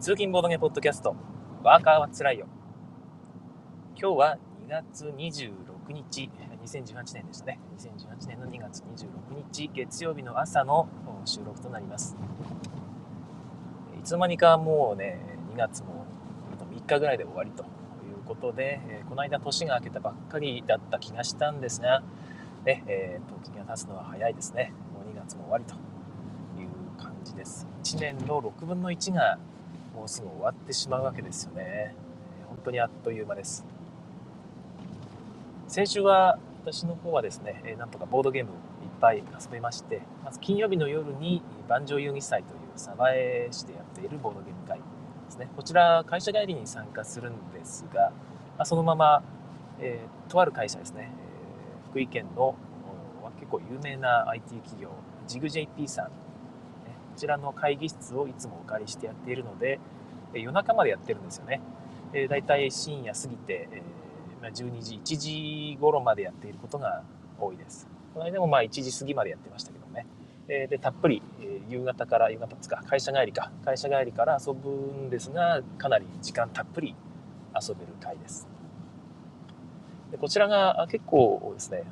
通勤ボードゲーポッドキャスト、ワーカーはつらいよ。今日は2月26日、2018年でしたね。2018年の2月26日、月曜日の朝の収録となります。いつの間にかもうね、2月も3日ぐらいで終わりということで、この間年が明けたばっかりだった気がしたんですが、ね、えー、時が経つのは早いですね。もう2月も終わりという感じです。1年の6分の1がもうすぐ終わってしまうわけですよね。本当にあっという間です。先週は私の方はですね、なんとかボードゲームいっぱい遊べまして、まず金曜日の夜に万丈遊戯祭という鯖江市でやっているボードゲーム会ですね。こちら会社帰りに参加するんですが、まそのまま、えー、とある会社ですね、え福井県の結構有名な IT 企業、ジグ JP さんちらの会議室をいつもお借りしてやっているので、え夜中までやってるんですよね。えー、だいたい深夜過ぎて、えー、12時、1時頃までやっていることが多いです。この間もまあ1時過ぎまでやってましたけどね。えー、で、たっぷり、え夕方から、夕方ですか、会社帰りか、会社帰りから遊ぶんですが、かなり時間たっぷり遊べる会です。でこちらが結構ですね、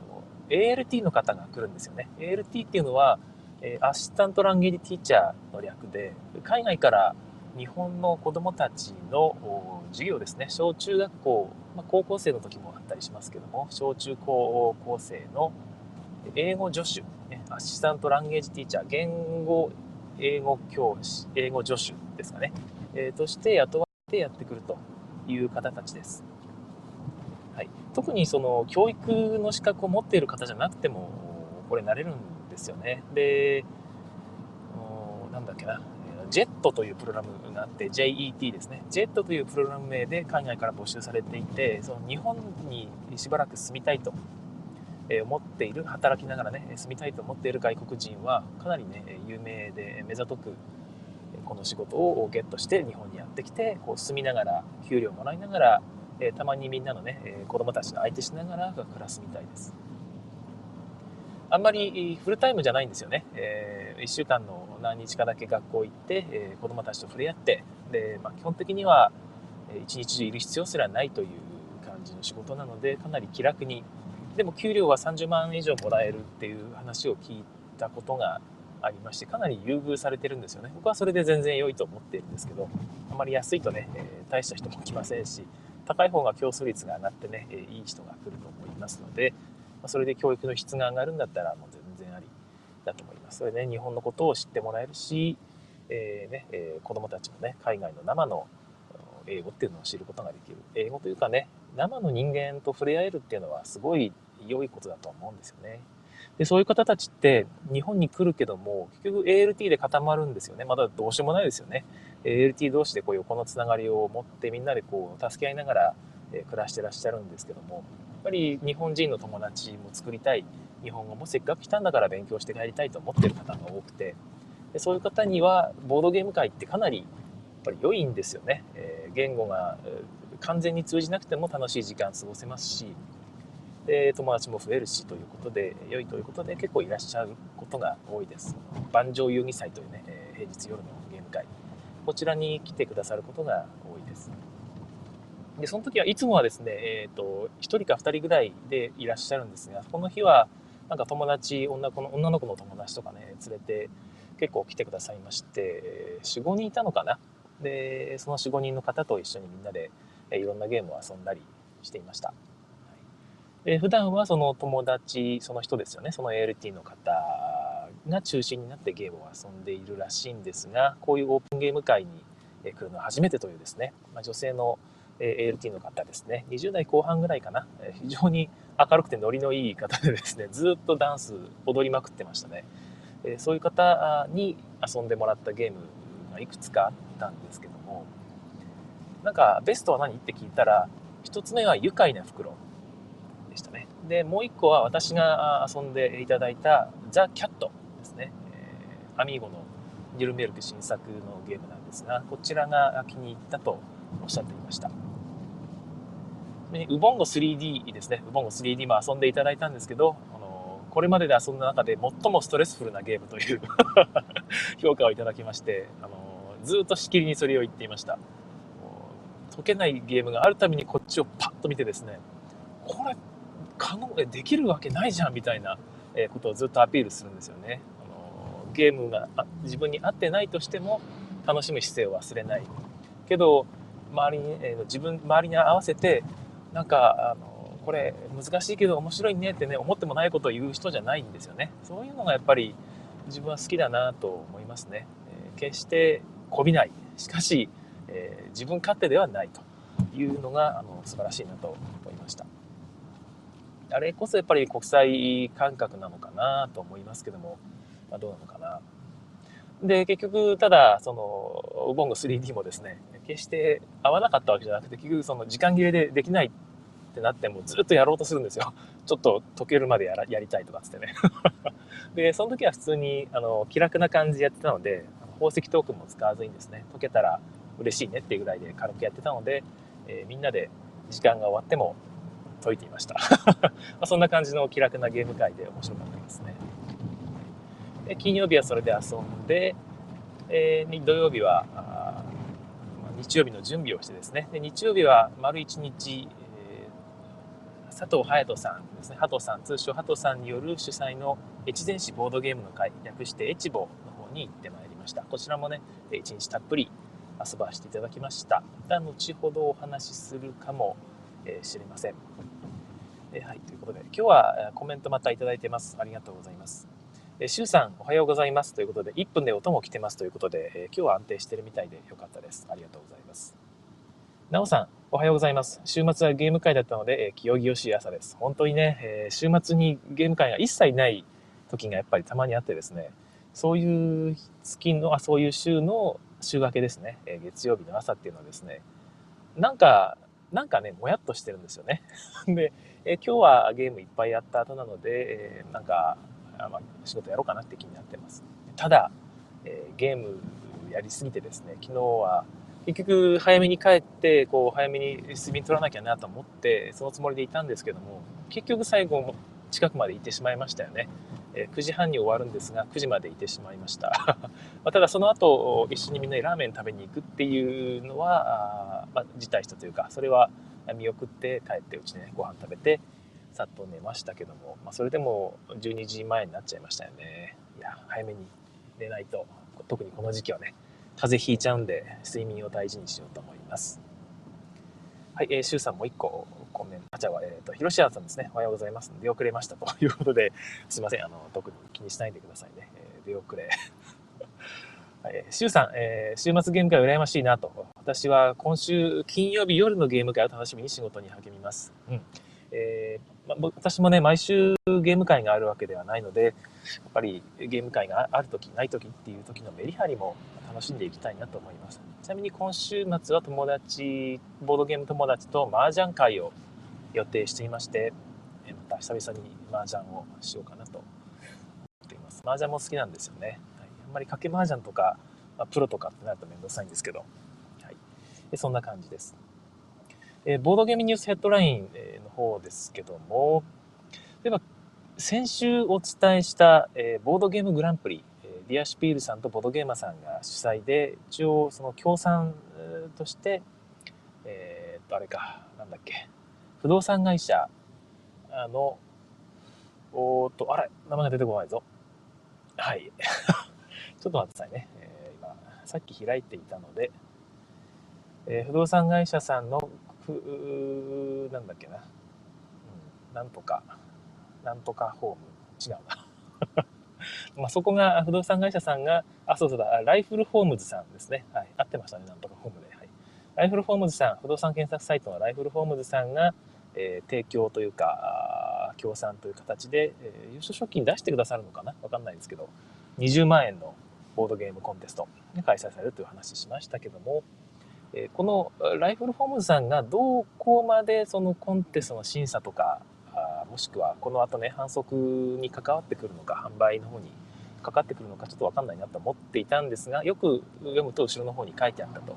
ALT の方が来るんですよね。ALT っていうのは、えアシスタントランゲージティーチャーの略で、海外から日本の子どもたちの授業ですね、小中学校、まあ、高校生の時もあったりしますけども、小中高校生の英語助手、ね、アシスタントランゲージティーチャー、言語英語教師、英語助手ですかね、えー、として雇われてやってくるという方たちです。はい、特にその教育の資格を持っている方じゃなくても、これなれるんですよね。で、なんだっけな、ジェットというプログラムがあって、JET ですね。ジェットというプログラム名で海外から募集されていて、その日本にしばらく住みたいと思っている、働きながらね、住みたいと思っている外国人はかなりね、有名で目ざとく、この仕事をゲットして日本にやってきて、こう住みながら、給料もらいながら、たまにみんなのね、子供たちの相手しながら暮らすみたいです。あんまりフルタイムじゃないんですよね。えー、1週間の何日かだけ学校行って、えー、子供たちと触れ合って、で、まあ、基本的には一日中いる必要すらないという感じの仕事なので、かなり気楽に、でも給料は30万以上もらえるっていう話を聞いたことがありまして、かなり優遇されてるんですよね。僕はそれで全然良いと思っているんですけど、あまり安いとね、えー、大した人も来ませんし、高い方が競争率が上がってね、えいい人が来ると思いますので、まそれで教育の質が上がるんだったらもう全然ありだと思います。それで、ね、日本のことを知ってもらえるし、えー、ねえー、子供たちもね海外の生の英語っていうのを知ることができる英語というかね生の人間と触れ合えるっていうのはすごい良いことだと思うんですよね。でそういう方たちって日本に来るけども結局 ALT で固まるんですよねまだどうしようもないですよね ALT 同士でこう横のつながりを持ってみんなでこう助け合いながら暮らしてらっしゃるんですけどもぱり日本人の友達も作りたい。日本語もせっかく来たんだから勉強して帰りたいと思ってる方が多くて。でそういう方にはボードゲーム界ってかなりやっぱり良いんですよね、えー、言語が完全に通じなくても楽しい時間過ごせますし。で友達も増えるしということで良いということで結構いらっしゃることが多いです。万丈遊戯祭というね、えー、平日夜のゲーム会。こちらに来てくださることが多いです。で、その時はいつもはですね、えっ、ー、と、1人か2人ぐらいでいらっしゃるんですが、この日は、なんか友達、女の女の子の友達とかね、連れて結構来てくださいまして、4、5人いたのかな？で、その4、5人の方と一緒にみんなでいろんなゲームを遊んだりしていました。で普段はその友達、その人ですよね、その ALT の方が中心になってゲームを遊んでいるらしいんですが、こういうオープンゲーム会に来るのは初めてというですね、まあ、女性のえ ALT の方ですね、20代後半ぐらいかな、非常に明るくてノリのいい方でですね、ずっとダンス踊りまくってましたね。えそういう方に遊んでもらったゲームがいくつかあったんですけども、なんかベストは何って聞いたら、1つ目は愉快な袋でしたね。で、もう1個は私が遊んでいただいたザ・キャットですね。え、アミーゴのニュルメルク新作のゲームなんですが、こちらが気に入ったとおっしゃっていました。ウボンゴ 3D ですね。ウボンゴ 3D も遊んでいただいたんですけど、あのこれまでで遊んだ中で最もストレスフルなゲームという 評価をいただきまして、あのずっとしきりにそれを言っていました。解けないゲームがあるたびにこっちをパッと見てですねこれ可能できるわけないじゃんみたいなことをずっとアピールするんですよね。あのゲームが自分に合ってないとしても楽しむ姿勢を忘れない。けど周りに、えー、自分周りに合わせてなんかあのこれ難しいけど面白いねってね思ってもないことを言う人じゃないんですよね。そういうのがやっぱり自分は好きだなと思いますね、えー、決してこびない。しかし、えー、自分勝手ではないというのがあの素晴らしいなと思いました。あれこそやっぱり国際感覚なのかなと思いますけども、まあ、どうなのかな。で結局ただそのウボンゴ 3D もですね決して合わなかったわけじゃなくて結局その時間切れでできないってなってもずっとやろうとするんですよ。ちょっと解けるまでやらやりたいとかつってね。でその時は普通にあの気楽な感じでやってたので宝石トークンも使わずにですね解けたら嬉しいねっていうぐらいで軽くやってたので、えー、みんなで時間が終わっても解いていました。まあそんな感じの気楽なゲーム会で面白かったですね。で金曜日はそれで遊んで、えー、土曜日は日曜日の準備をしてですね。で日曜日は丸一日、佐藤隼人さんですね。鳩さん通称鳩さんによる主催の越前市ボードゲームの会略して越ボの方に行ってまいりました。こちらもね一日たっぷり遊ばせていただきました。また後ほどお話しするかもしれません。えはいということで今日はコメントまたいただいてます。ありがとうございます。えシュウさん、おはようございます。ということで、1分で音も来てますということで、え今日は安定してるみたいでよかったです。ありがとうございます。なおさん、おはようございます。週末はゲーム会だったので、え気よぎよしい朝です。本当にね、え週末にゲーム会が一切ない時がやっぱりたまにあってですね、そういう月の、あ、そういう週の週明けですね、え月曜日の朝っていうのはですね、なんか、なんかね、もやっとしてるんですよね。で、え今日はゲームいっぱいやった後なので、えなんか、あまあ、仕事やろうかなって気になってます。ただ、えー、ゲームやりすぎてですね、昨日は結局早めに帰って、こう早めに睡眠取らなきゃなと思って、そのつもりでいたんですけども、結局最後近くまで行ってしまいましたよね。え9時半に終わるんですが、9時までいてしまいました。まただその後、一緒にみんなでラーメン食べに行くっていうのは、まあ、辞退したというか、それは見送って帰ってうちで、ね、ご飯食べて、さっと寝ましたけども、まあ、それでも12時前になっちゃいましたよねいや早めに寝ないと特にこの時期はね風邪ひいちゃうんで睡眠を大事にしようと思いますはい、えー、シュウさんも1個コメント、あ、じゃあ、えっ、ー、と、広ロさんですね。おはようございます。出遅れましたということで、すいません。あの、特に気にしないでくださいね。えー、出遅れ。はい、シュウさん、えー、週末ゲーム会羨ましいなと。私は今週金曜日夜のゲーム会を楽しみに仕事に励みます。うん。えー、まあ、私もね、毎週ゲーム会があるわけではないので、やっぱりゲーム会がある時、ない時っていう時のメリハリも楽しんでいきたいなと思います。ちなみに今週末は友達、ボードゲーム友達と麻雀会を予定していまして、また久々に麻雀をしようかなと思っています。麻雀も好きなんですよね。はい、あんまり賭け麻雀とか、まあ、プロとかってなると面倒くさいんですけど、はい、でそんな感じです。えボードゲームニュースヘッドラインの方ですけども、例えば先週お伝えした、えボードゲームグランプリ、えディアシュピールさんとボードゲーマーさんが主催で、一応その協賛として、えー、っと、あれか、なんだっけ、不動産会社の、おっと、あれ、名前が出てこないぞ。はい。ちょっと待ってくださいね。えー、今、さっき開いていたので、えー、不動産会社さんのふなんだっけな、うん、なんとかなんとかホーム。違うな。まあそこが不動産会社さんがあそうそうだライフルホームズさんですね。はい。合ってましたねなんとかホームで、はい、ライフルホームズさん不動産検索サイトのライフルホームズさんが、えー、提供というか協賛という形で、えー、優勝賞金出してくださるのかな？わかんないですけど。20万円のボードゲームコンテストが開催されるという話しましたけども、えこのライフルフォームズさんがどこまでそのコンテストの審査とかもしくはこの後ね反則に関わってくるのか販売の方にかかってくるのかちょっと分かんないなと思っていたんですがよく読むと後ろの方に書いてあったと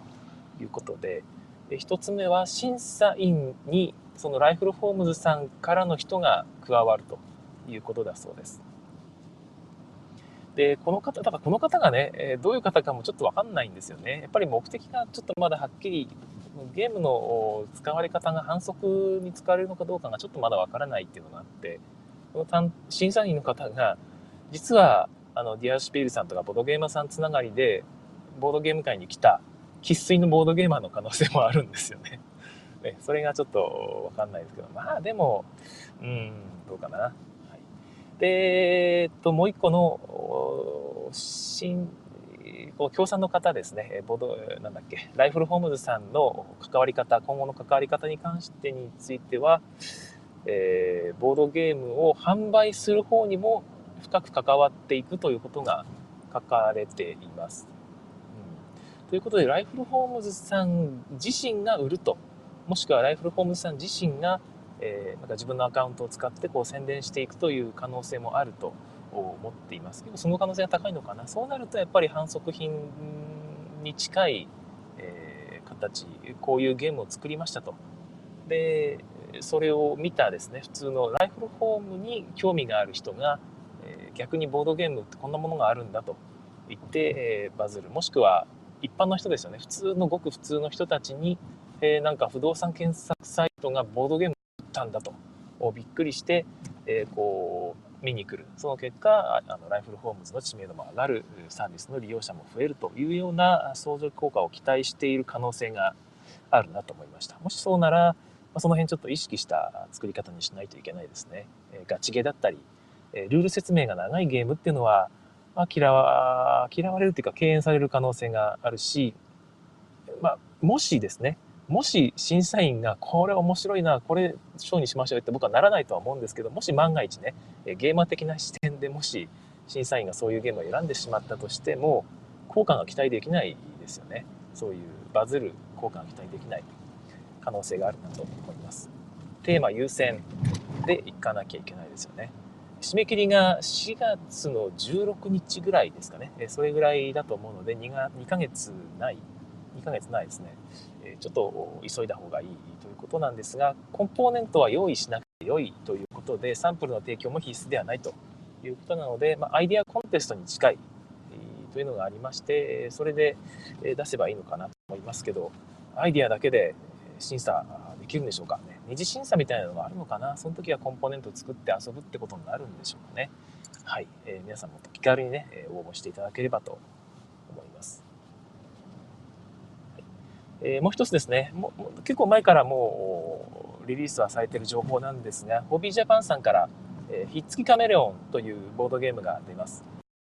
いうことで1つ目は審査員にそのライフルフォームズさんからの人が加わるということだそうです。で、この方、だこの方がね、えどういう方かもちょっとわかんないんですよね。やっぱり目的がちょっとまだはっきり、ゲームの使われ方が反則に使われるのかどうかがちょっとまだわからないっていうのがあって、この審査員の方が、実は、あの、ディアシュピールさんとかボードゲーマーさんつながりで、ボードゲーム界に来た生粋のボードゲーマーの可能性もあるんですよね。ねそれがちょっとわかんないですけど、まあでも、うん、どうかな。で、えっと、もう一個の、新、こう協賛の方ですね、ボド、なんだっけ、ライフルホームズさんの関わり方、今後の関わり方に関してについては、えー、ボードゲームを販売する方にも深く関わっていくということが書かれています。うん、ということで、ライフルホームズさん自身が売ると、もしくはライフルホームズさん自身が、えー、なんか自分のアカウントを使ってこう宣伝していくという可能性もあると思っています。結構その可能性が高いのかな。そうなるとやっぱり反則品に近い、えー、形、こういうゲームを作りましたと。で、それを見たですね、普通のライフルホームに興味がある人が、えー、逆にボードゲームってこんなものがあるんだと言って、えー、バズる。もしくは一般の人ですよね。普通のごく普通の人たちに、えー、なんか不動産検索サイトがボードゲームたんだと。びっくりして、えー、こう見に来る。その結果あのライフルホームズの知名度も上がるサービスの利用者も増えるというような相乗効果を期待している可能性があるなと思いました。もしそうならまその辺ちょっと意識した作り方にしないといけないですね。えガチゲだったり、えルール説明が長いゲームっていうのは、まあ、嫌わ嫌われるというか敬遠される可能性があるし、まあ、もしですねもし審査員がこれ面白いな、これ賞にしましょうって僕はならないとは思うんですけど、もし万が一ね、ゲーマー的な視点でもし審査員がそういうゲームを選んでしまったとしても、効果が期待できないですよね。そういうバズる効果が期待できない可能性があるなと思います。テーマ優先でいかなきゃいけないですよね。締め切りが4月の16日ぐらいですかね。それぐらいだと思うので2が2ヶ月ない。2ヶ月ないですね。えちょっと急いだ方がいいということなんですが、コンポーネントは用意しなくて良いということで、サンプルの提供も必須ではないということなので、まあ、アイデアコンテストに近いというのがありまして、それで出せばいいのかなと思いますけど、アイデアだけで審査できるんでしょうかね。二次審査みたいなのがあるのかな。その時はコンポーネントを作って遊ぶってことになるんでしょうかね。はい。えー、皆さんも気軽にね、応募していただければと思いますえー、もう一つですね。も結構前からもうリリースはされている情報なんですがホビージャパンさんから、えー、ひっつきカメレオンというボードゲームが出ます。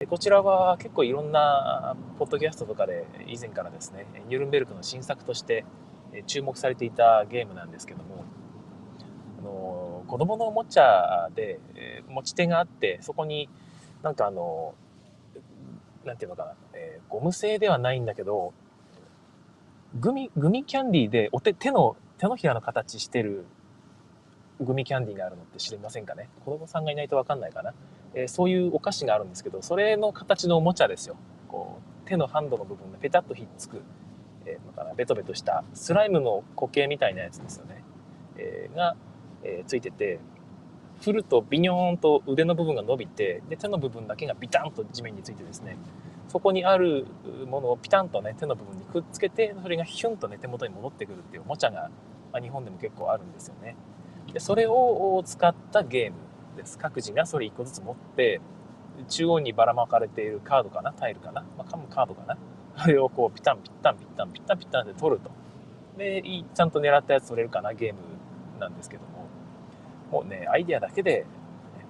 こちらは結構いろんなポッドキャストとかで以前からですねニュルンベルクの新作として注目されていたゲームなんですけどもあの子供のおもちゃで持ち手があってそこになんかあのなんていうのかな、えー、ゴム製ではないんだけどグミ、グミキャンディーでお手、手の、手のひらの形してるグミキャンディーがあるのって知りませんかね？子供さんがいないとわかんないかな、えー、そういうお菓子があるんですけど、それの形のおもちゃですよ。こう、手のハンドの部分がペタッとひっつく、えー、かな、ベトベトしたスライムの固形みたいなやつですよね。えー、が、えー、ついてて、振るとビニョーンと腕の部分が伸びて、で、手の部分だけがビタンと地面についてですね、そこにあるものをピタンとね手の部分にくっつけてそれがヒュンとね手元に戻ってくるっていうおもちゃが、まあ、日本でも結構あるんですよね。でそれを使ったゲームです。各自がそれ1個ずつ持って中央にばらまかれているカードかな？タイルかな、まあ、カードかな？あれをこうピタンピタンピタンピタンピタンで取ると。でちゃんと狙ったやつ取れるかな？ゲームなんですけども。もうねアイデアだけで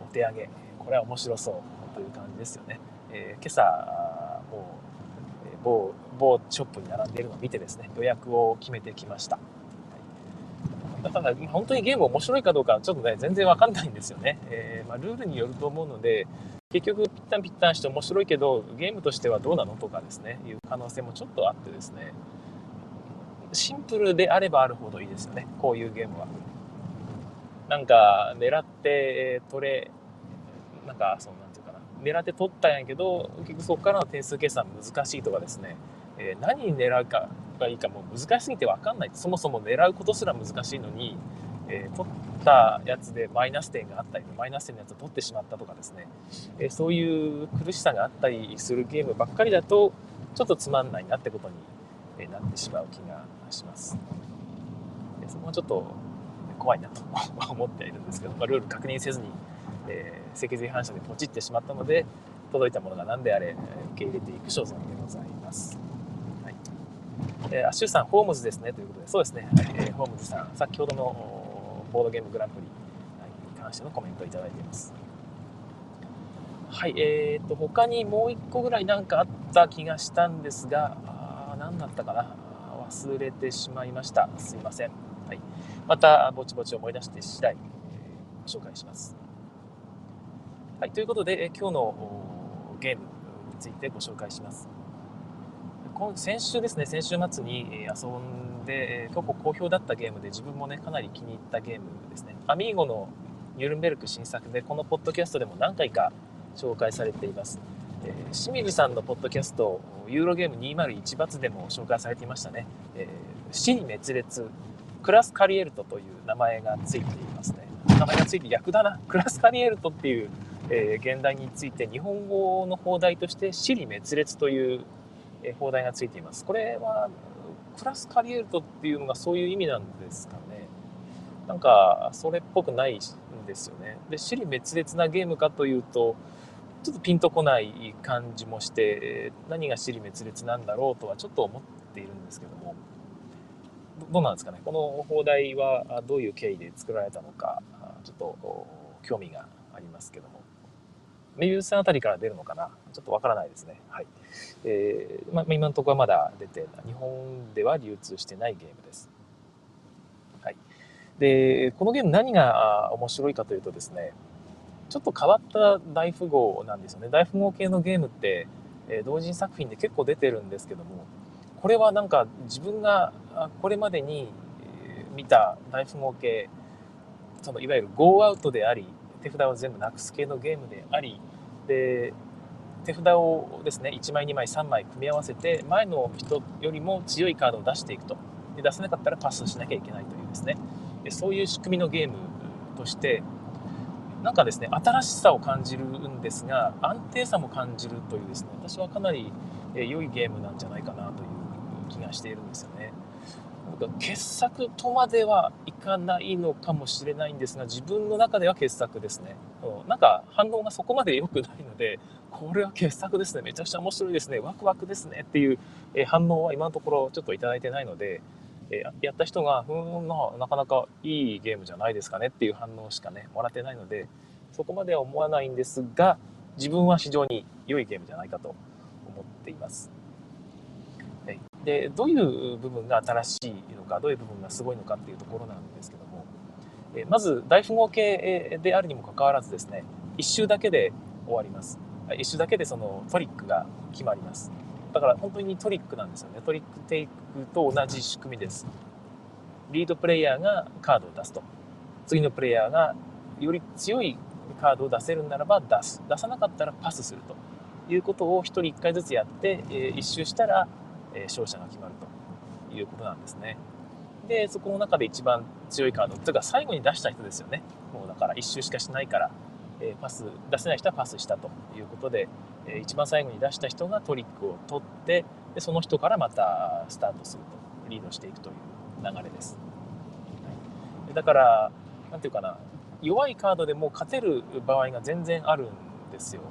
お手上げ。これは面白そうという感じですよね、えー、今朝もう某某ショップに並んでいるのを見てですね予約を決めてきました、だから本当にゲーム面白いかどうかちょっとね全然わかんないんですよね、えー、まあ、ルールによると思うので結局ピッタンピッタンして面白いけどゲームとしてはどうなのとかですねいう可能性もちょっとあってですね。シンプルであればあるほどいいですよねこういうゲームは。なんか狙って取れなんかその狙って取ったんやけど結局そこからの点数計算難しいとかですね、えー、何に狙うかがいいかもう難しすぎて分かんない。そもそも狙うことすら難しいのに、えー、取ったやつでマイナス点があったりマイナス点のやつを取ってしまったとかですね、えそういう苦しさがあったりするゲームばっかりだとちょっとつまんないなってことになってしまう気がします。そこはちょっと怖いなと 思っているんですけど、まあ、ルール確認せずに、えー、脊髄反射でポチってしまったので届いたものが何であれ受け入れていく所存でございます。はいえー、アッシュさん、ホームズですねということで、そうですね、はいえー、ホームズさん、先ほどのボードゲームグランプリに関してのコメントをいただいています。はい、えーと、他にもう1個ぐらい何かあった気がしたんですが、あ何だったかな忘れてしまいました。すいません。はい、また、ぼちぼち思い出して次第、えー、紹介します。はい、ということで、え今日のゲームについてご紹介します。今先週ですね、先週末に遊んで結構好評だったゲームで自分もね、かなり気に入ったゲームですね。アミーゴのニュルンベルク新作で、このポッドキャストでも何回か紹介されています。え、清水さんのポッドキャスト、ユーロゲーム201バツでも紹介されていましたね。えー、死に滅裂、クラスカリエルトという名前がついていますね。名前がついて逆だな。クラスカリエルトっていうえー、現代について日本語の放題として「死に滅裂」という、えー、放題がついています。これはクラスカリエルトっていうのがそういう意味なんですかね。なんかそれっぽくないんですよね。で死に滅裂なゲームかというとちょっとピンとこない感じもして何が死に滅裂なんだろうとはちょっと思っているんですけども。どうなんですかね。この放題はどういう経緯で作られたのかちょっと興味がありますけども。メビウスあたりから出るのかな？ちょっとわからないですね。はい。えー、まあ、今のところはまだ出て、日本では流通してないゲームです。はい。で、このゲーム何が面白いかというとですね、ちょっと変わった大富豪なんですよね。大富豪系のゲームって、えー、同人作品で結構出てるんですけども、これはなんか自分がこれまでに見た大富豪系、そのいわゆるゴーアウトであり、手札を全部なくす系のゲームでありで手札をですね1枚2枚3枚組み合わせて前の人よりも強いカードを出していくとで出せなかったらパスしなきゃいけないというですねそういう仕組みのゲームとしてなんかですね新しさを感じるんですが安定さも感じるというですね私はかなり良いゲームなんじゃないかなという気がしているんですよね。傑作とまではいかないのかもしれないんですが自分の中では傑作ですね。なんか反応がそこまで良くないのでこれは傑作ですね。めちゃくちゃ面白いですね。ワクワクですね。っていう反応は今のところちょっと頂いてないのでやった人がうんなかなかいいゲームじゃないですかねっていう反応しかねもらってないのでそこまでは思わないんですが自分は非常に良いゲームじゃないかと思っています。でどういう部分が新しいのかどういう部分がすごいのかっていうところなんですけども、えまず大富豪系であるにもかかわらずですね1周だけで終わります。1周だけでそのトリックが決まります。だから本当にトリックなんですよね。トリックテイクと同じ仕組みです。リードプレイヤーがカードを出すと。次のプレイヤーがより強いカードを出せるならば出す。出さなかったらパスするということを1人1回ずつやって、え1周したらえ勝者が決まるということなんですね。で、そこの中で一番強いカード、というか最後に出した人ですよね。もうだから1周しかしないから、えパス、出せない人はパスしたということで、え一番最後に出した人がトリックを取って、でその人からまたスタートすると、リードしていくという流れです。はい、だから、なんていうかな、弱いカードでも勝てる場合が全然あるんですよ。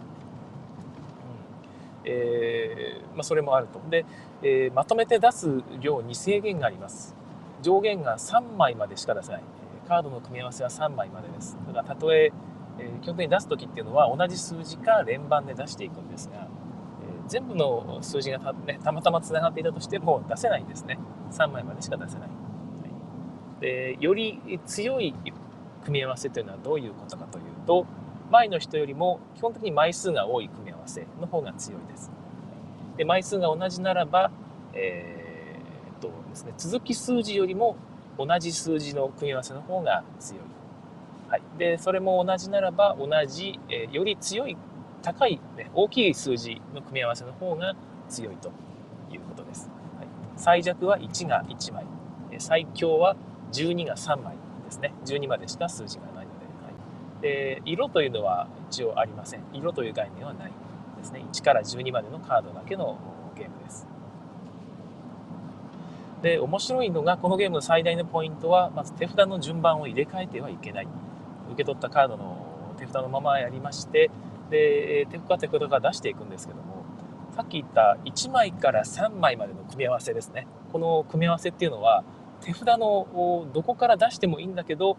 えー、まあ、それもあると。で、えー、まとめて出す量に制限があります。上限が3枚までしか出せない。カードの組み合わせは3枚までです。だからたとええー、基本的に出す時っていうのは同じ数字か連番で出していくんですが、えー、全部の数字がた,、ね、たまたまつながっていたとしても出せないんですね。3枚までしか出せない。はい、でより強い組み合わせというのはどういうことかというと、前の人よりも基本的に枚数が多い組み合わせの方が強いです。で枚数が同じならば、えー、っとですね、続き数字よりも同じ数字の組み合わせの方が強い。はい、でそれも同じならば同じ、えー、より強い高い、ね、大きい数字の組み合わせの方が強いということです。はい、最弱は1が1枚、最強は12が3枚でですね。12までしか数字がないので,、はい、で色というのは一応ありません。色という概念はない。ですね。1から12までのカードだけのゲームです。で面白いのがこのゲームの最大のポイントはまず手札の順番を入れ替えてはいけない。受け取ったカードの手札のままやりましてで手札手札が出していくんですけどもさっき言った1枚から3枚までの組み合わせですね。この組み合わせっていうのは手札のどこから出してもいいんだけど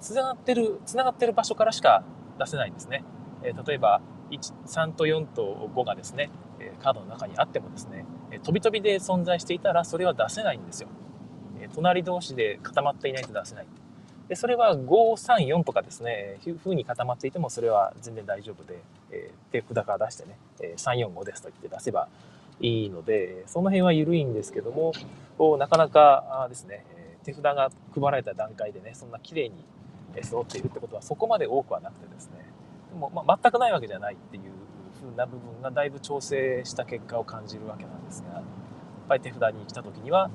つながってるつながってる場所からしか出せないんですね、え例えば3と4と5がですねカードの中にあってもですね飛び飛びで存在していたらそれは出せないんですよ。隣同士で固まっていないと出せない。でそれは534とかですねいうふうに固まっていてもそれは全然大丈夫で、え、手札から出してね、え345ですと言って出せばいいのでその辺は緩いんですけどもなかなかですね手札が配られた段階でねそんな綺麗に揃っているってことはそこまで多くはなくてですねでも、まあ、全くないわけじゃないっていう風な部分がだいぶ調整した結果を感じるわけなんですがやっぱり手札に来た時には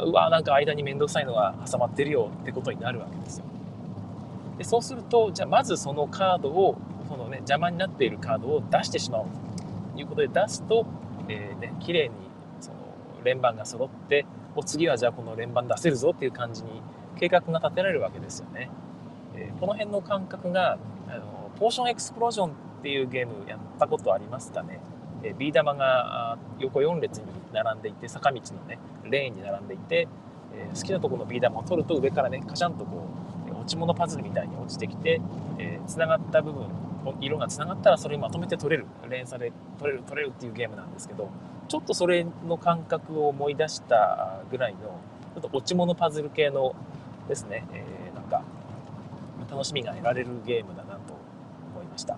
うわなんか間に面倒くさいのが挟まってるよってことになるわけですよ。でそうするとじゃあまずそのカードをそのね邪魔になっているカードを出してしまおうと。いうことで出すと、えーね、綺麗にその連番が揃ってお次はじゃあこの連番出せるぞっていう感じに計画が立てられるわけですよね、えー、この辺の感覚があのポーションエクスプロージョンっていうゲームやったことありますかね。えビー玉が横4列に並んでいて坂道のねレーンに並んでいて、え好きなところのビー玉を取ると上からねカシャンとこう落ち物パズルみたいに落ちてきてつな、えー、がった部分色がつながったらそれにまとめて取れる連鎖で取れる取れるっていうゲームなんですけどちょっとそれの感覚を思い出したぐらいのちょっと落ち物パズル系のですね、えー、なんか楽しみが得られるゲームだました。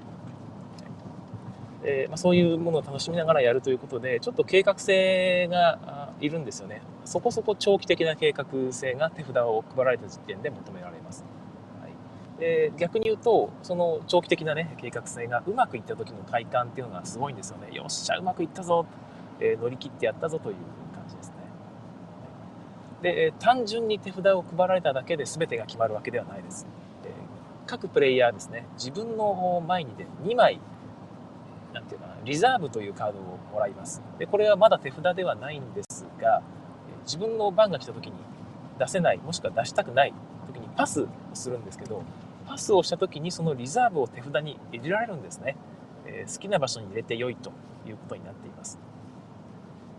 えー、まあ、そういうものを楽しみながらやるということでちょっと計画性がいるんですよね。そこそこ長期的な計画性が手札を配られた時点で求められます、はい、で逆に言うとその長期的な、ね、計画性がうまくいった時の体感っていうのがすごいんですよね。よっしゃうまくいったぞ、えー、乗り切ってやったぞという感じですね。で単純に手札を配られただけで全てが決まるわけではないです。各プレイヤーですね自分の前にで2枚なんていうかな、リザーブというカードをもらいます。で、これはまだ手札ではないんですが、自分の番が来た時に出せない、もしくは出したくない時にパスをするんですけど、パスをした時にそのリザーブを手札に入れられるんですね。えー、好きな場所に入れて良いということになっています。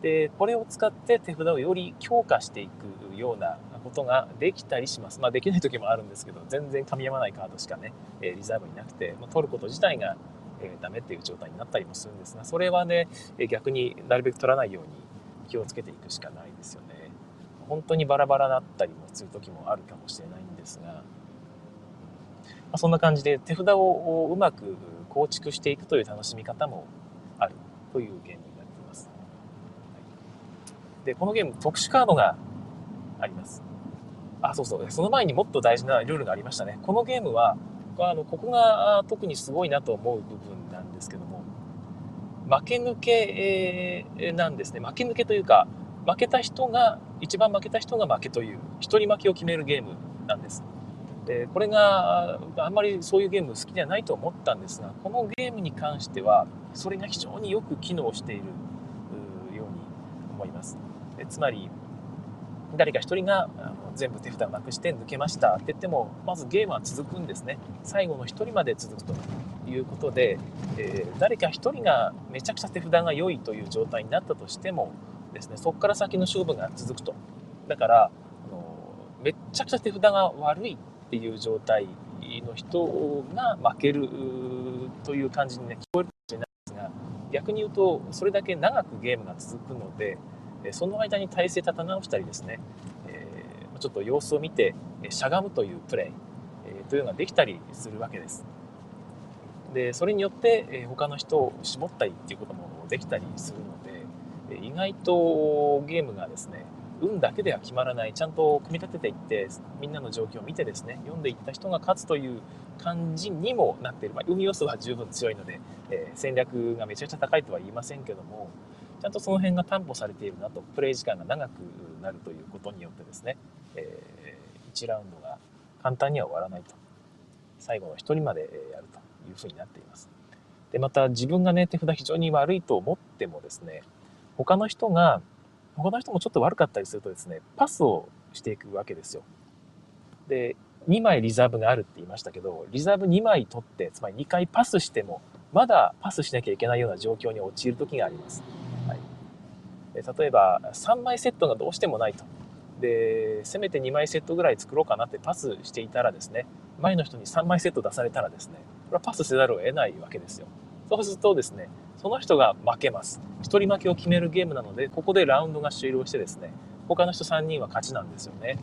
で、これを使って手札をより強化していくようなことができたりします。まあ、できない時もあるんですけど、全然噛み合わないカードしかね、リザーブになくて、ま、取ること自体が、ダメっていう状態になったりもするんですがそれはね逆になるべく取らないように気をつけていくしかないですよね本当にバラバラだったりもする時もあるかもしれないんですが、ま、そんな感じで手札をうまく構築していくという楽しみ方もあるというゲームになっています、はい、でこのゲーム特殊カードがあります。あそうそう。その前にもっと大事なルールがありましたね。このゲームはあのここが特にすごいなと思う部分なんですけども負け抜けなんですね。負け抜けというか負けた人が一番負けた人が負けという一人負けを決めるゲームなんです。でこれがあんまりそういうゲーム好きではないと思ったんですがこのゲームに関してはそれが非常によく機能しているつまり誰か1人が全部手札をなくして抜けました。って言ってもまずゲームは続くんですね。最後の1人まで続くということで、えー、誰か1人がめちゃくちゃ手札が良いという状態になったとしてもですねそこから先の勝負が続くと。だからあのめっちゃくちゃ手札が悪いっていう状態の人が負けるという感じに、ね、聞こえるかもしれないですが逆に言うとそれだけ長くゲームが続くのでその間に体勢立た直したりですね、えー、ちょっと様子を見てしゃがむというプレイ、えー、というのができたりするわけです。でそれによって、え他の人を絞ったりっていうこともできたりするので意外とゲームがですね運だけでは決まらないちゃんと組み立てていってみんなの状況を見てですね読んでいった人が勝つという感じにもなっている、まあ、運要素は十分強いので、えー、戦略がめちゃくちゃ高いとは言いませんけどもちゃんとその辺が担保されているなとプレイ時間が長くなるということによってですね、えー、1ラウンドが簡単には終わらないと。最後の1人までやるというふうになっています。でまた自分がね手札非常に悪いと思ってもですね他の人が他の人もちょっと悪かったりするとですねパスをしていくわけですよ。で2枚リザーブがあるって言いましたけどリザーブ2枚取ってつまり2回パスしてもまだパスしなきゃいけないような状況に陥る時があります、例えば3枚セットがどうしてもないと。でせめて2枚セットぐらい作ろうかなってパスしていたらですね前の人に3枚セット出されたらですねこれはパスせざるを得ないわけですよ。そうするとですねその人が負けます。1人負けを決めるゲームなのでここでラウンドが終了してですね他の人3人は勝ちなんですよね。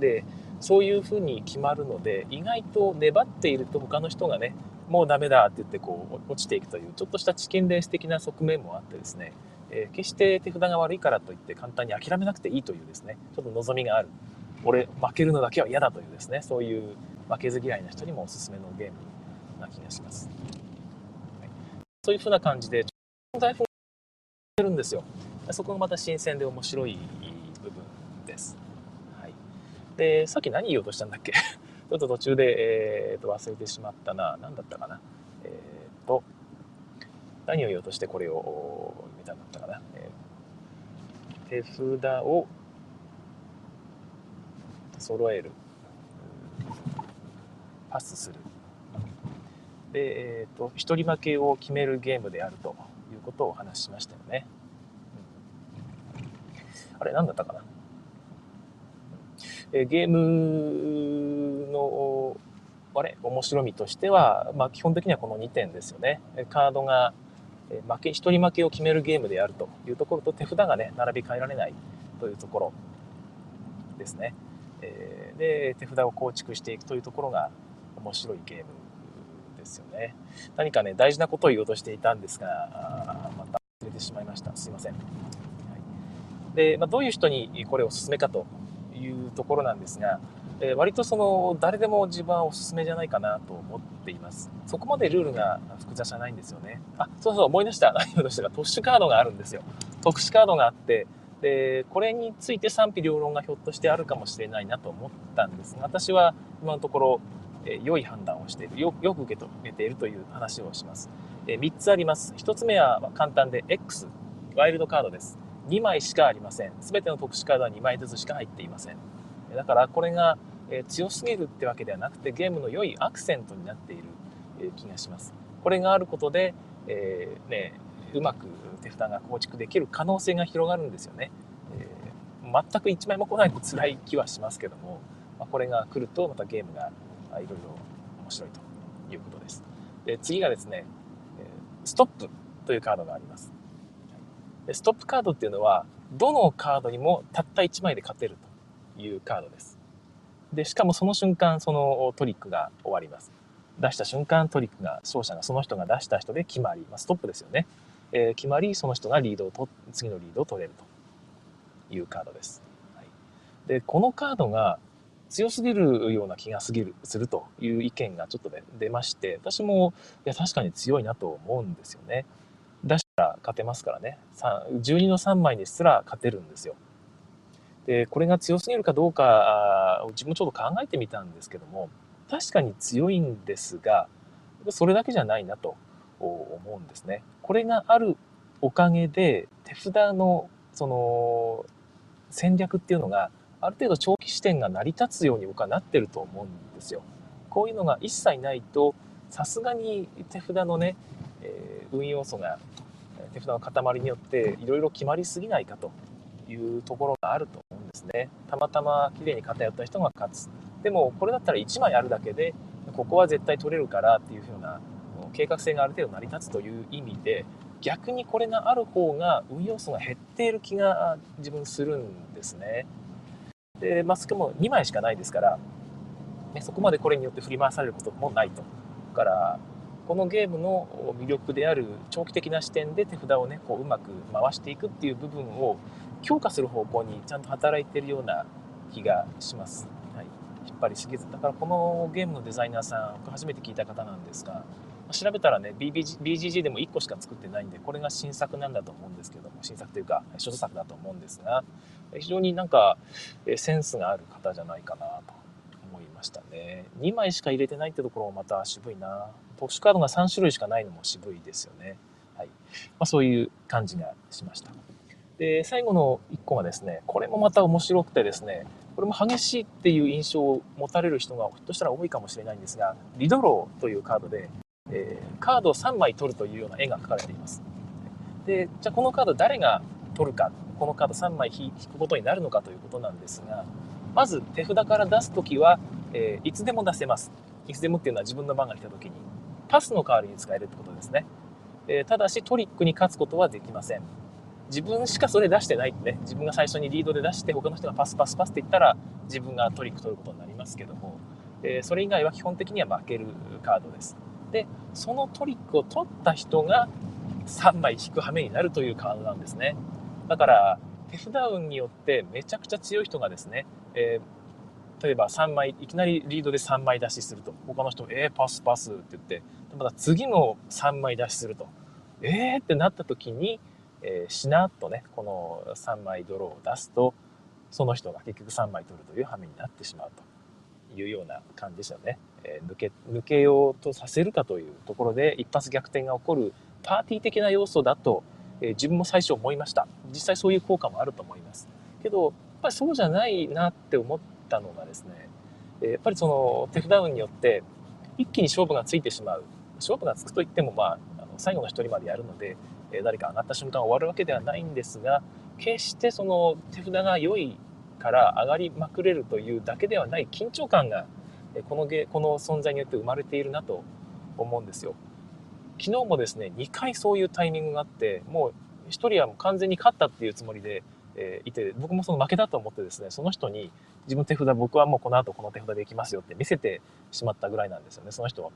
でそういうふうに決まるので意外と粘っていると他の人がねもうダメだって言ってこう落ちていくというちょっとしたチキンレース的な側面もあってですね、えー、決して手札が悪いからといって簡単に諦めなくていいというですねちょっと望みがある。俺負けるのだけは嫌だというですねそういう負けず嫌いな人にもおすすめのゲームな気がします、はい、そういうふうな感じで台風るんですよ。そこがまた新鮮で面白い部分です、はい、でさっき何言おうとしたんだっけ？ちょっと途中で、えー、と忘れてしまったな。何だったかな？えっ、ー、と、何を言おうとしてこれを見たんだったかな。えー、手札を揃える。パスする。で、えっ、ー、と、一人負けを決めるゲームであるということをお話ししましたよね。うん、あれ、何だったかな。えゲームのあれ面白みとしては、まあ、基本的にはこの2点ですよね。カードが負け一人負けを決めるゲームであるというところと手札がね並び替えられないというところですね。えで手札を構築していくというところが面白いゲームですよね。何かね大事なことを言おうとしていたんですがまた忘れてしまいました。すいません。はい、で、まあ、どういう人にこれをおすすめかというところなんですが、えー、割とその誰でも自分はおすすめじゃないかなと思っています。そこまでルールが複雑じゃないんですよね。あそうそう思い出した。何を出した。か特殊カードがあるんですよ。特殊カードがあって。でこれについて賛否両論がひょっとしてあるかもしれないなと思ったんです。が私は今のところ、えー、良い判断をしている。よよく受け止めているという話をします、えー、3つあります。1つ目は簡単で X ワイルドカードです。2枚しかありません。全ての特殊カードは2枚ずつしか入っていません。だからこれが強すぎるってわけではなくてゲームの良いアクセントになっている気がします。これがあることで、えー、ね、うまく手札が構築できる可能性が広がるんですよね、えー、全く1枚も来ないと辛い気はしますけども、まこれが来るとまたゲームがいろいろ面白いということです。で次がですねストップというカードがあります。ストップカードっていうのはどのカードにもたった1枚で勝てるというカードです。でしかもその瞬間そのトリックが終わります。出した瞬間トリックが勝者がその人が出した人で決まり、まあ、ストップですよね、えー、決まりその人がリードをと次のリードを取れるというカードです、はい、でこのカードが強すぎるような気がすぎるするという意見がちょっと、ね、出まして私もいや確かに強いなと思うんですよね。ら勝てますからね。12の3枚にすら勝てるんですよ。で、これが強すぎるかどうか、自分もちょっと考えてみたんですけども、確かに強いんですが、それだけじゃないなと思うんですね。これがあるおかげで、手札のその戦略っていうのが、ある程度長期視点が成り立つように僕はなってると思うんですよ。こういうのが一切ないと、さすがに手札のね、え、運要素が手札の塊によっていろいろ決まりすぎないかというところがあると思うんですね。たまたま綺麗に偏った人が勝つ。でもこれだったら1枚あるだけでここは絶対取れるからっていう風な計画性がある程度成り立つという意味で逆にこれがある方が運要素が減っている気が自分するんですね。で、マスクも2枚しかないですから、ね、そこまでこれによって振り回されることもないと。だからこのゲームの魅力である長期的な視点で手札をねこううまく回していくっていう部分を強化する方向にちゃんと働いているような気がします、はい、引っ張りすぎずだからこのゲームのデザイナーさん初めて聞いた方なんですが調べたらね BBG BGG でも1個しか作ってないんでこれが新作なんだと思うんですけども新作というか所作だと思うんですが非常になんかセンスがある方じゃないかなと思いましたね。2枚しか入れてないってところもまた渋いな。特殊カードが3種類しかないのも渋いですよね。はい。まあ、そういう感じがしました。で、最後の1個がですね、これもまた面白くてですね、これも激しいっていう印象を持たれる人がひょっとしたら多いかもしれないんですが、リドローというカードで、えー、カードを3枚取るというような絵が描かれています。で、じゃあこのカード誰が取るか、このカード3枚引くことになるのかということなんですが、まず手札から出すときは、えー、いつでも出せます。いつでもっていうのは自分の番が来たときに、パスの代わりに使えるってことですね。え、ただしトリックに勝つことはできません。自分しかそれ出してないってね、自分が最初にリードで出して、他の人がパスパスパスって言ったら、自分がトリック取ることになりますけども、え、それ以外は基本的には負けるカードです。で、そのトリックを取った人が3枚引く羽目になるというカードなんですね。だから、手札運によってめちゃくちゃ強い人がですね、えー、例えば3枚、いきなりリードで3枚出しすると、他の人、えー、パスパスって言って、また次も3枚出しすると、えーってなった時に、えー、しなっとね、この3枚ドローを出すと、その人が結局3枚取るという羽目になってしまうというような感じでしたね。えー、抜け、抜けようとさせるかというところで一発逆転が起こるパーティー的な要素だと、えー、自分も最初思いました。実際そういう効果もあると思います。けど、やっぱりそうじゃないなって思ったのがですね、えやっぱりその手札運によって一気に勝負がついてしまう。勝負がつくといっても、まあ、あの最後の1人までやるので、え誰か上がった瞬間終わるわけではないんですが決してその手札が良いから上がりまくれるというだけではない緊張感がこのゲこの存在によって生まれているなと思うんですよ。昨日もですね2回そういうタイミングがあってもう1人はもう完全に勝ったっていうつもりで、え、いて僕もその負けだと思ってですねその人に自分手札僕はもうこの後この手札でいきますよって見せてしまったぐらいなんですよねその人は。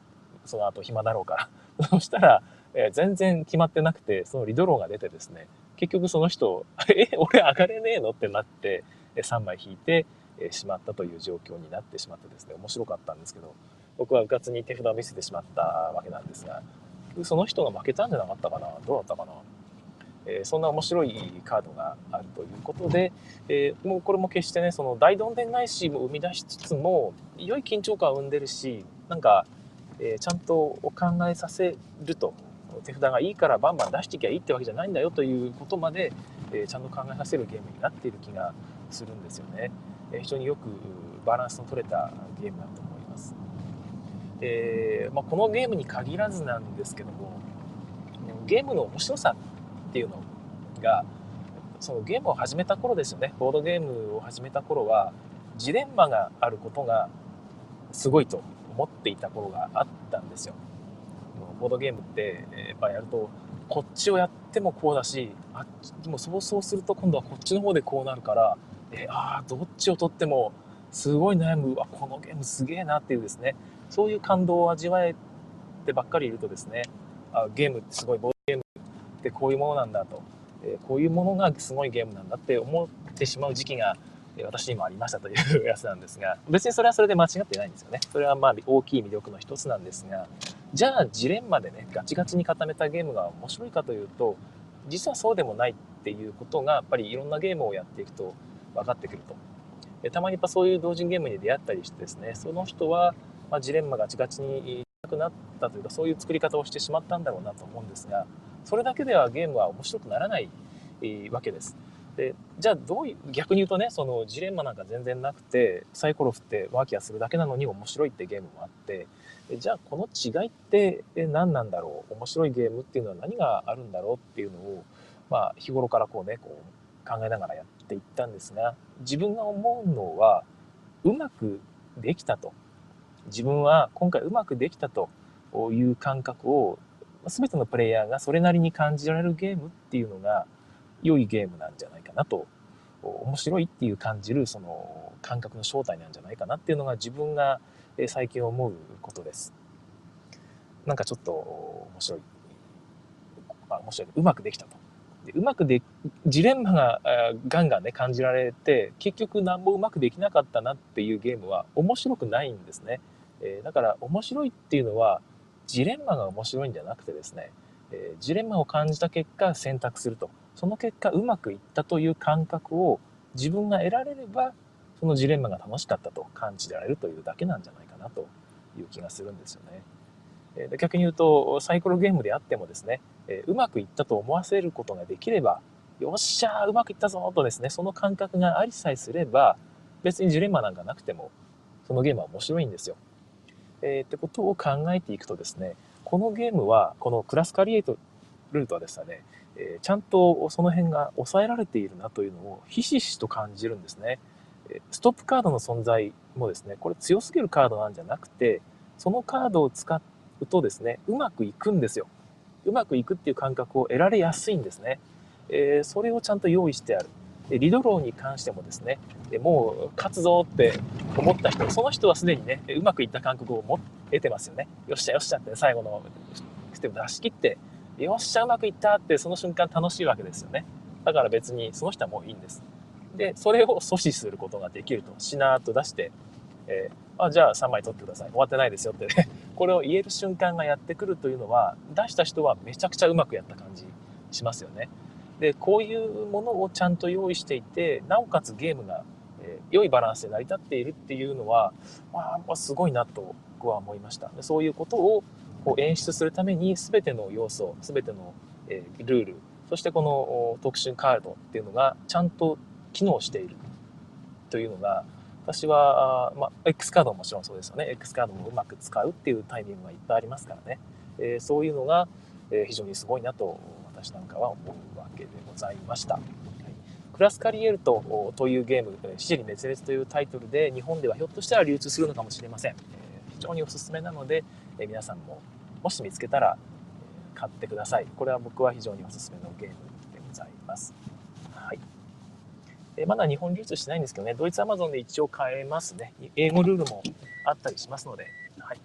その後暇だろうから。そしたらえー、全然決まってなくて、そのリドローが出てですね、結局その人、え、俺上がれねえのってなって、3枚引いて、しまったという状況になってしまってですね、面白かったんですけど、僕はうかつに手札を見せてしまったわけなんですが、その人が負けたんじゃなかったかな？どうだったかな？えー、そんな面白いカードがあるということで、えー、もうこれも決してねその大どんでん返しも生み出しつつも良い緊張感を生んでるしなんか、えー、ちゃんとお考えさせると手札がいいからバンバン出していきゃいいってわけじゃないんだよということまで、えー、ちゃんと考えさせるゲームになっている気がするんですよね。えー、非常によくバランスの取れたゲームだと思います。えー、まあ、このゲームに限らずなんですけどもゲームの面白さっていうのがそのゲームを始めた頃ですよね。ボードゲームを始めた頃はジレンマがあることがすごいと思っていた頃があったんですよ。ボードゲームってやっぱやるとこっちをやってもこうだしあでもそうそうすると今度はこっちの方でこうなるからえああどっちを取ってもすごい悩む。あこのゲームすげえなっていうですね。そういう感動を味わえてばっかりいるとですねあゲームってすごいボードってこういうものなんだと、えこういうものがすごいゲームなんだって思ってしまう時期が私にもありましたというやつなんですが別にそれはそれで間違ってないんですよね。それはまあ大きい魅力の一つなんですがじゃあジレンマでねガチガチに固めたゲームが面白いかというと実はそうでもないっていうことがやっぱりいろんなゲームをやっていくと分かってくると。たまにやっぱそういう同人ゲームに出会ったりしてですねその人は、まジレンマガチガチになくなったというかそういう作り方をしてしまったんだろうなと思うんですがそれだけではゲームは面白くならないわけです。でじゃあどういう逆に言うとねそのジレンマなんか全然なくてサイコロ振ってワーキャーするだけなのに面白いってゲームもあってじゃあこの違いって何なんだろう？面白いゲームっていうのは何があるんだろうっていうのを、まあ、日頃からこうねこう考えながらやっていったんですが自分が思うのはうまくできたと自分は今回うまくできたという感覚を全てのプレイヤーがそれなりに感じられるゲームっていうのが良いゲームなんじゃないかなと面白いっていう感じるその感覚の正体なんじゃないかなっていうのが自分が最近思うことです。なんかちょっと面白い。あ面白い。うまくできたと。でうまくで、ジレンマがガンガンね感じられて、結局何もうまくできなかったなっていうゲームは面白くないんですね。えー、だから面白いっていうのはジレンマが面白いんじゃなくてですね、えー、ジレンマを感じた結果選択すると。その結果うまくいったという感覚を自分が得られればそのジレンマが楽しかったと感じられるというだけなんじゃないかなという気がするんですよね。えで逆に言うとサイコロゲームであってもですね、えうまくいったと思わせることができればよっしゃーうまくいったぞとですねその感覚がありさえすれば別にジレンマなんかなくてもそのゲームは面白いんですよ。えー、ってことを考えていくとですねこのゲームはこのクラスカリエイトルートはですね、えー、ちゃんとその辺が抑えられているなというのをひしひしと感じるんですね。ストップカードの存在もですねこれ強すぎるカードなんじゃなくてそのカードを使うとですねうまくいくんですよ。うまくいくっていう感覚を得られやすいんですね。えー、それをちゃんと用意してある。リドローに関してもですね、もう勝つぞって思った人、その人はすでにね、うまくいった感覚を持っててますよね。よっしゃよっしゃって最後のステップ出し切って、よっしゃうまくいったってその瞬間楽しいわけですよね。だから別にその人はもういいんです。で、それを阻止することができると、しなーっと出して、えー、あ、じゃあ3枚取ってください。終わってないですよってね、これを言える瞬間がやってくるというのは、出した人はめちゃくちゃうまくやった感じしますよね。でこういうものをちゃんと用意していてなおかつゲームが、え、良いバランスで成り立っているっていうのは、まあ、すごいなと僕は思いました。でそういうことをこう演出するために全ての要素全ての、え、ルールそしてこの特殊カードっていうのがちゃんと機能しているというのが私は、まあ、X カードももちろんそうですよね。X カードもうまく使うっていうタイミングがいっぱいありますからね、え、そういうのが、え、非常にすごいなと私なんかは思うわけでございました。はい、クラスカリエルトというゲーム、死に滅裂というタイトルで日本ではひょっとしたら流通するのかもしれません。非常におすすめなので、皆さんももし見つけたら買ってください。これは僕は非常におすすめのゲームでございます。はい。まだ日本流通してないんですけどね、ドイツアマゾンで一応買えますね。英語ルールもあったりしますので、はい。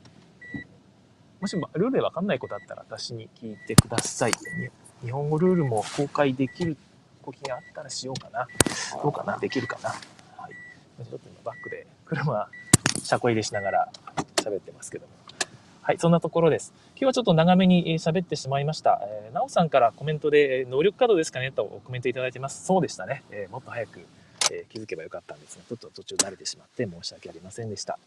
もしルールでわかんないことあったら私に聞いてください。日本語ルールも公開できる動きがあったらしようかな。どうかな？できるかな？はい。ちょっと今バックで車、車庫入れしながら喋ってますけども。はい、そんなところです。今日はちょっと長めに喋ってしまいました。えー、なおさんからコメントで、能力カードですかね？とコメントいただいてます。そうでしたね。えー、もっと早く、えー、気づけばよかったんですが、ちょっと途中慣れてしまって申し訳ありませんでした。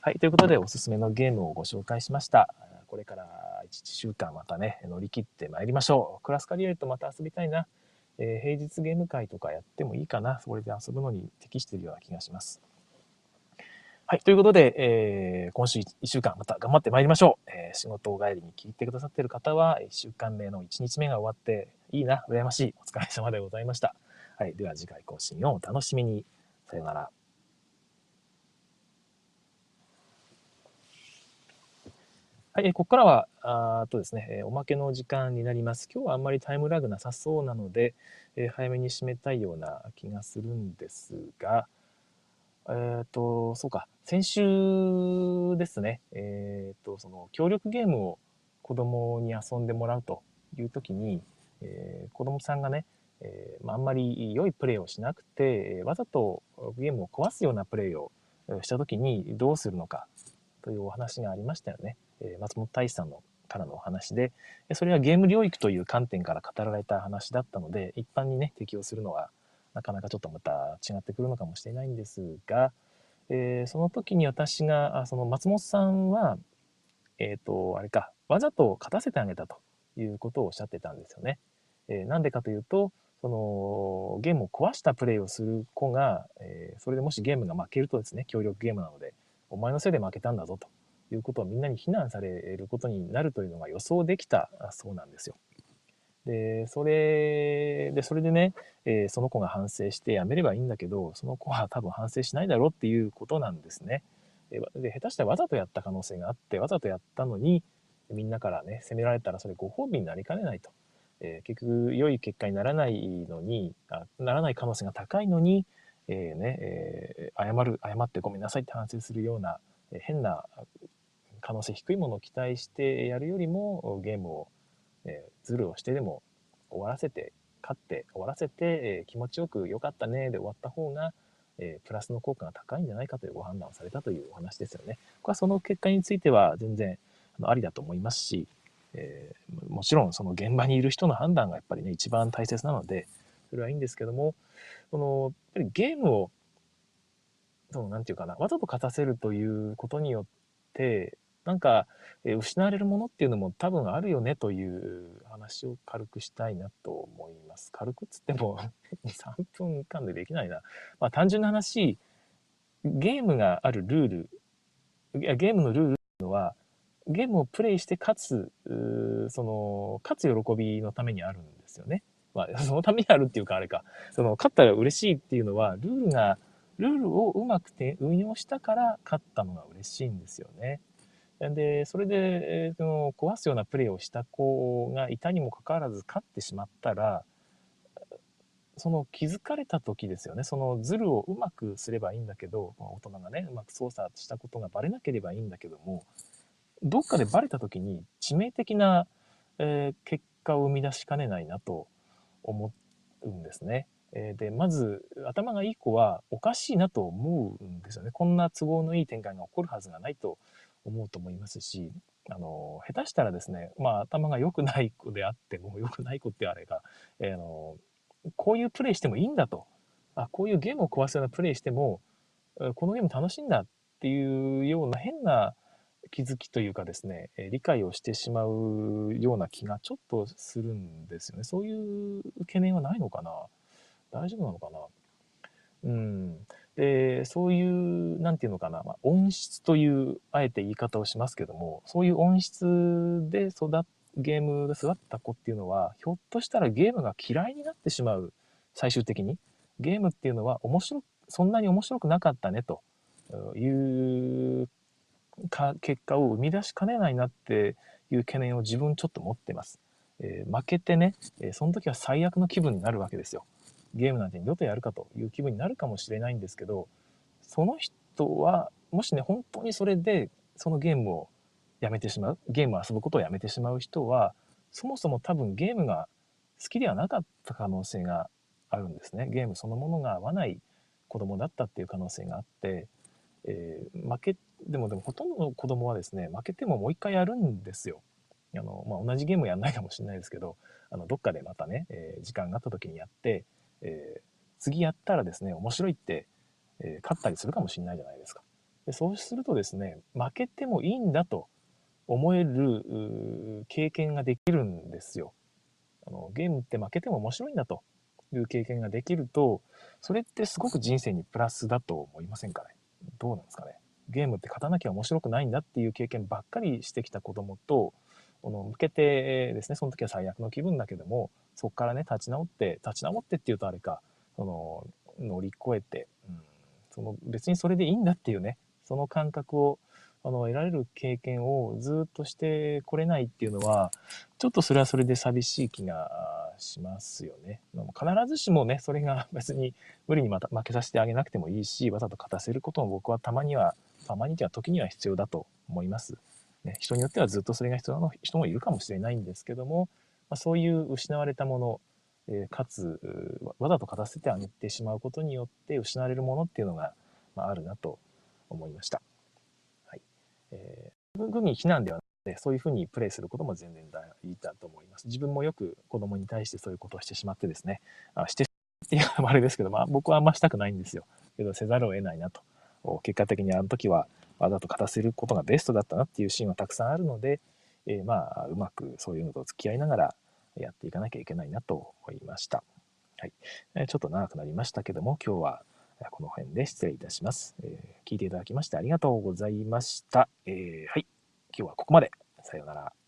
はい、ということでおすすめのゲームをご紹介しました。これから1週間またね、乗り切ってまいりましょう。クラスカリエルとまた遊びたいな。えー、平日ゲーム会とかやってもいいかな。それで遊ぶのに適しているような気がします。はい。ということで、えー、今週1週間また頑張ってまいりましょう。えー、仕事帰りに聞いてくださっている方は、1週間目の1日目が終わって、いいな、羨ましい。お疲れ様でございました。はい。では次回更新をお楽しみに。さよなら。はい、ここからは、あとですね、おまけの時間になります。今日はあんまりタイムラグなさそうなので、えー、早めに締めたいような気がするんですが、えっ、ー、と、そうか、先週ですね、えっ、ー、と、その協力ゲームを子供に遊んでもらうという時に、えー、子供さんがね、えーあ、あんまり良いプレーをしなくて、わざとゲームを壊すようなプレーをした時にどうするのかというお話がありましたよね。え松本大志さんのからのお話で、それはゲーム領域という観点から語られた話だったので、一般にね、適用するのはなかなかちょっとまた違ってくるのかもしれないんですが、えー、その時に私が、その松本さんは、えっ、ー、と、あれか、わざと勝たせてあげたということをおっしゃってたんですよね。えー、なんでかというと、そのゲームを壊したプレイをする子が、えそれでもしゲームが負けるとですね、協力ゲームなので、お前のせいで負けたんだぞということをみんなに非難されることになるというのが予想できたそうなんですよ。で、それで、それでね、えー、その子が反省してやめればいいんだけど、その子は多分反省しないだろうっていうことなんですね。で、下手したらわざとやった可能性があって、わざとやったのに、みんなからね、責められたらそれご褒美になりかねないと。えー、結局、良い結果にならないのにあ、ならない可能性が高いのに、えー、ね、えー、謝る、謝ってごめんなさいって反省するような、え変な可能性低いものを期待してやるよりもゲームを、えー、ズルをしてでも終わらせて勝って終わらせて、えー、気持ちよく良かったねで終わった方が、えー、プラスの効果が高いんじゃないかというご判断をされたというお話ですよね。これはその結果については全然あのありだと思いますし、えー、もちろんその現場にいる人の判断がやっぱりね一番大切なのでそれはいいんですけどもこのやっぱりゲームをその、なんていうかな、わざと勝たせるということによって、なんか、え失われるものっていうのも多分あるよねという話を軽くしたいなと思います。軽くっつっても 3分間でできないな。まあ単純な話、ゲームがあるルール、いやゲームのルールのは、ゲームをプレイして勝つ、その、勝つ喜びのためにあるんですよね。まあ、そのためにあるっていうかあれか、その、勝ったら嬉しいっていうのは、ルールが、ルールをうまくて運用したから勝ったのが嬉しいんですよね。で、それで、えー、の壊すようなプレーをした子がいたにもかかわらず勝ってしまったら、その気づかれた時ですよね。そのズルをうまくすればいいんだけど、大人がね、うまく操作したことがバレなければいいんだけども、どっかでバレた時に致命的な、えー、結果を生み出しかねないなと思うんですね。え、で、まず頭がいい子はおかしいなと思うんですよね。こんな都合のいい展開が起こるはずがないと思うと思いますし、あの、下手したらですね、まあ頭が良くない子であっても、良くない子ってあれが、えー、あの、こういうプレイしてもいいんだと。あ、こういうゲームを壊すようなプレイしても、このゲーム楽しいんだっていうような変な気づきというかですね、理解をしてしまうような気がちょっとするんですよね。そういう懸念はないのかな大丈夫なのかなうん。で、そういう、なんていうのかな、まあ、音質という、あえて言い方をしますけども、そういう音質で育っ、ゲームで育った子っていうのは、ひょっとしたらゲームが嫌いになってしまう、最終的に。ゲームっていうのは面白、そんなに面白くなかったね、というか結果を生み出しかねないなっていう懸念を自分ちょっと持ってます。えー、負けてね、えー、その時は最悪の気分になるわけですよ。ゲームなんて二度とやるかという気分になるかもしれないんですけどその人はもしね本当にそれでそのゲームをやめてしまうゲームを遊ぶことをやめてしまう人はそもそも多分ゲームが好きではなかった可能性があるんですね。ゲームそのものが合わない子供だったっていう可能性があって、えー、負けでもでもほとんどの子供はですね負けてももう一回やるんですよ。あの、まあ、同じゲームやんないかもしれないですけどあのどっかでまたね、えー、時間があった時にやってえー、次やったらですね、面白いって、えー、勝ったりするかもしれないじゃないですか。でそうするとですね、負けてもいいんだと思える経験ができるんですよ。あのゲームって負けても面白いんだという経験ができると、それってすごく人生にプラスだと思いませんかね？どうなんですかね？ゲームって勝たなきゃ面白くないんだっていう経験ばっかりしてきた子供と、の向けてですね、その時は最悪の気分だけども、そこからね、立ち直って、立ち直ってっていうとあれか、その、乗り越えて、うん、その別にそれでいいんだっていうね、その感覚を、あの、得られる経験をずっとしてこれないっていうのは、ちょっとそれはそれで寂しい気がしますよね。必ずしもね、それが 別に無理にまた負けさせてあげなくてもいいし、わざと勝たせることも僕はたまには、たまには時には必要だと思います。ね、人によってはずっとそれが必要な人もいるかもしれないんですけども、まあ、そういう失われたもの、えー、かつわざと勝たせてあげてしまうことによって失われるものっていうのが、まあ、あるなと思いました。はいえー、軍に避難ではなくてそういうふうにプレイすることも全然いいだと思います。自分もよく子供に対してそういうことをしてしまってですね、あしてっていうのもあれですけど、まあ、僕はあんましたくないんですよ。けどせざるを得ないなと。結果的にあの時はわざと勝たせることがベストだったなっていうシーンはたくさんあるので、えー、まあうまくそういうのと付き合いながらやっていかなきゃいけないなと思いました。はい。えちょっと長くなりましたけども、今日はこの辺で失礼いたします。えー、聞いていただきましてありがとうございました。えー、はい。今日はここまで。さようなら。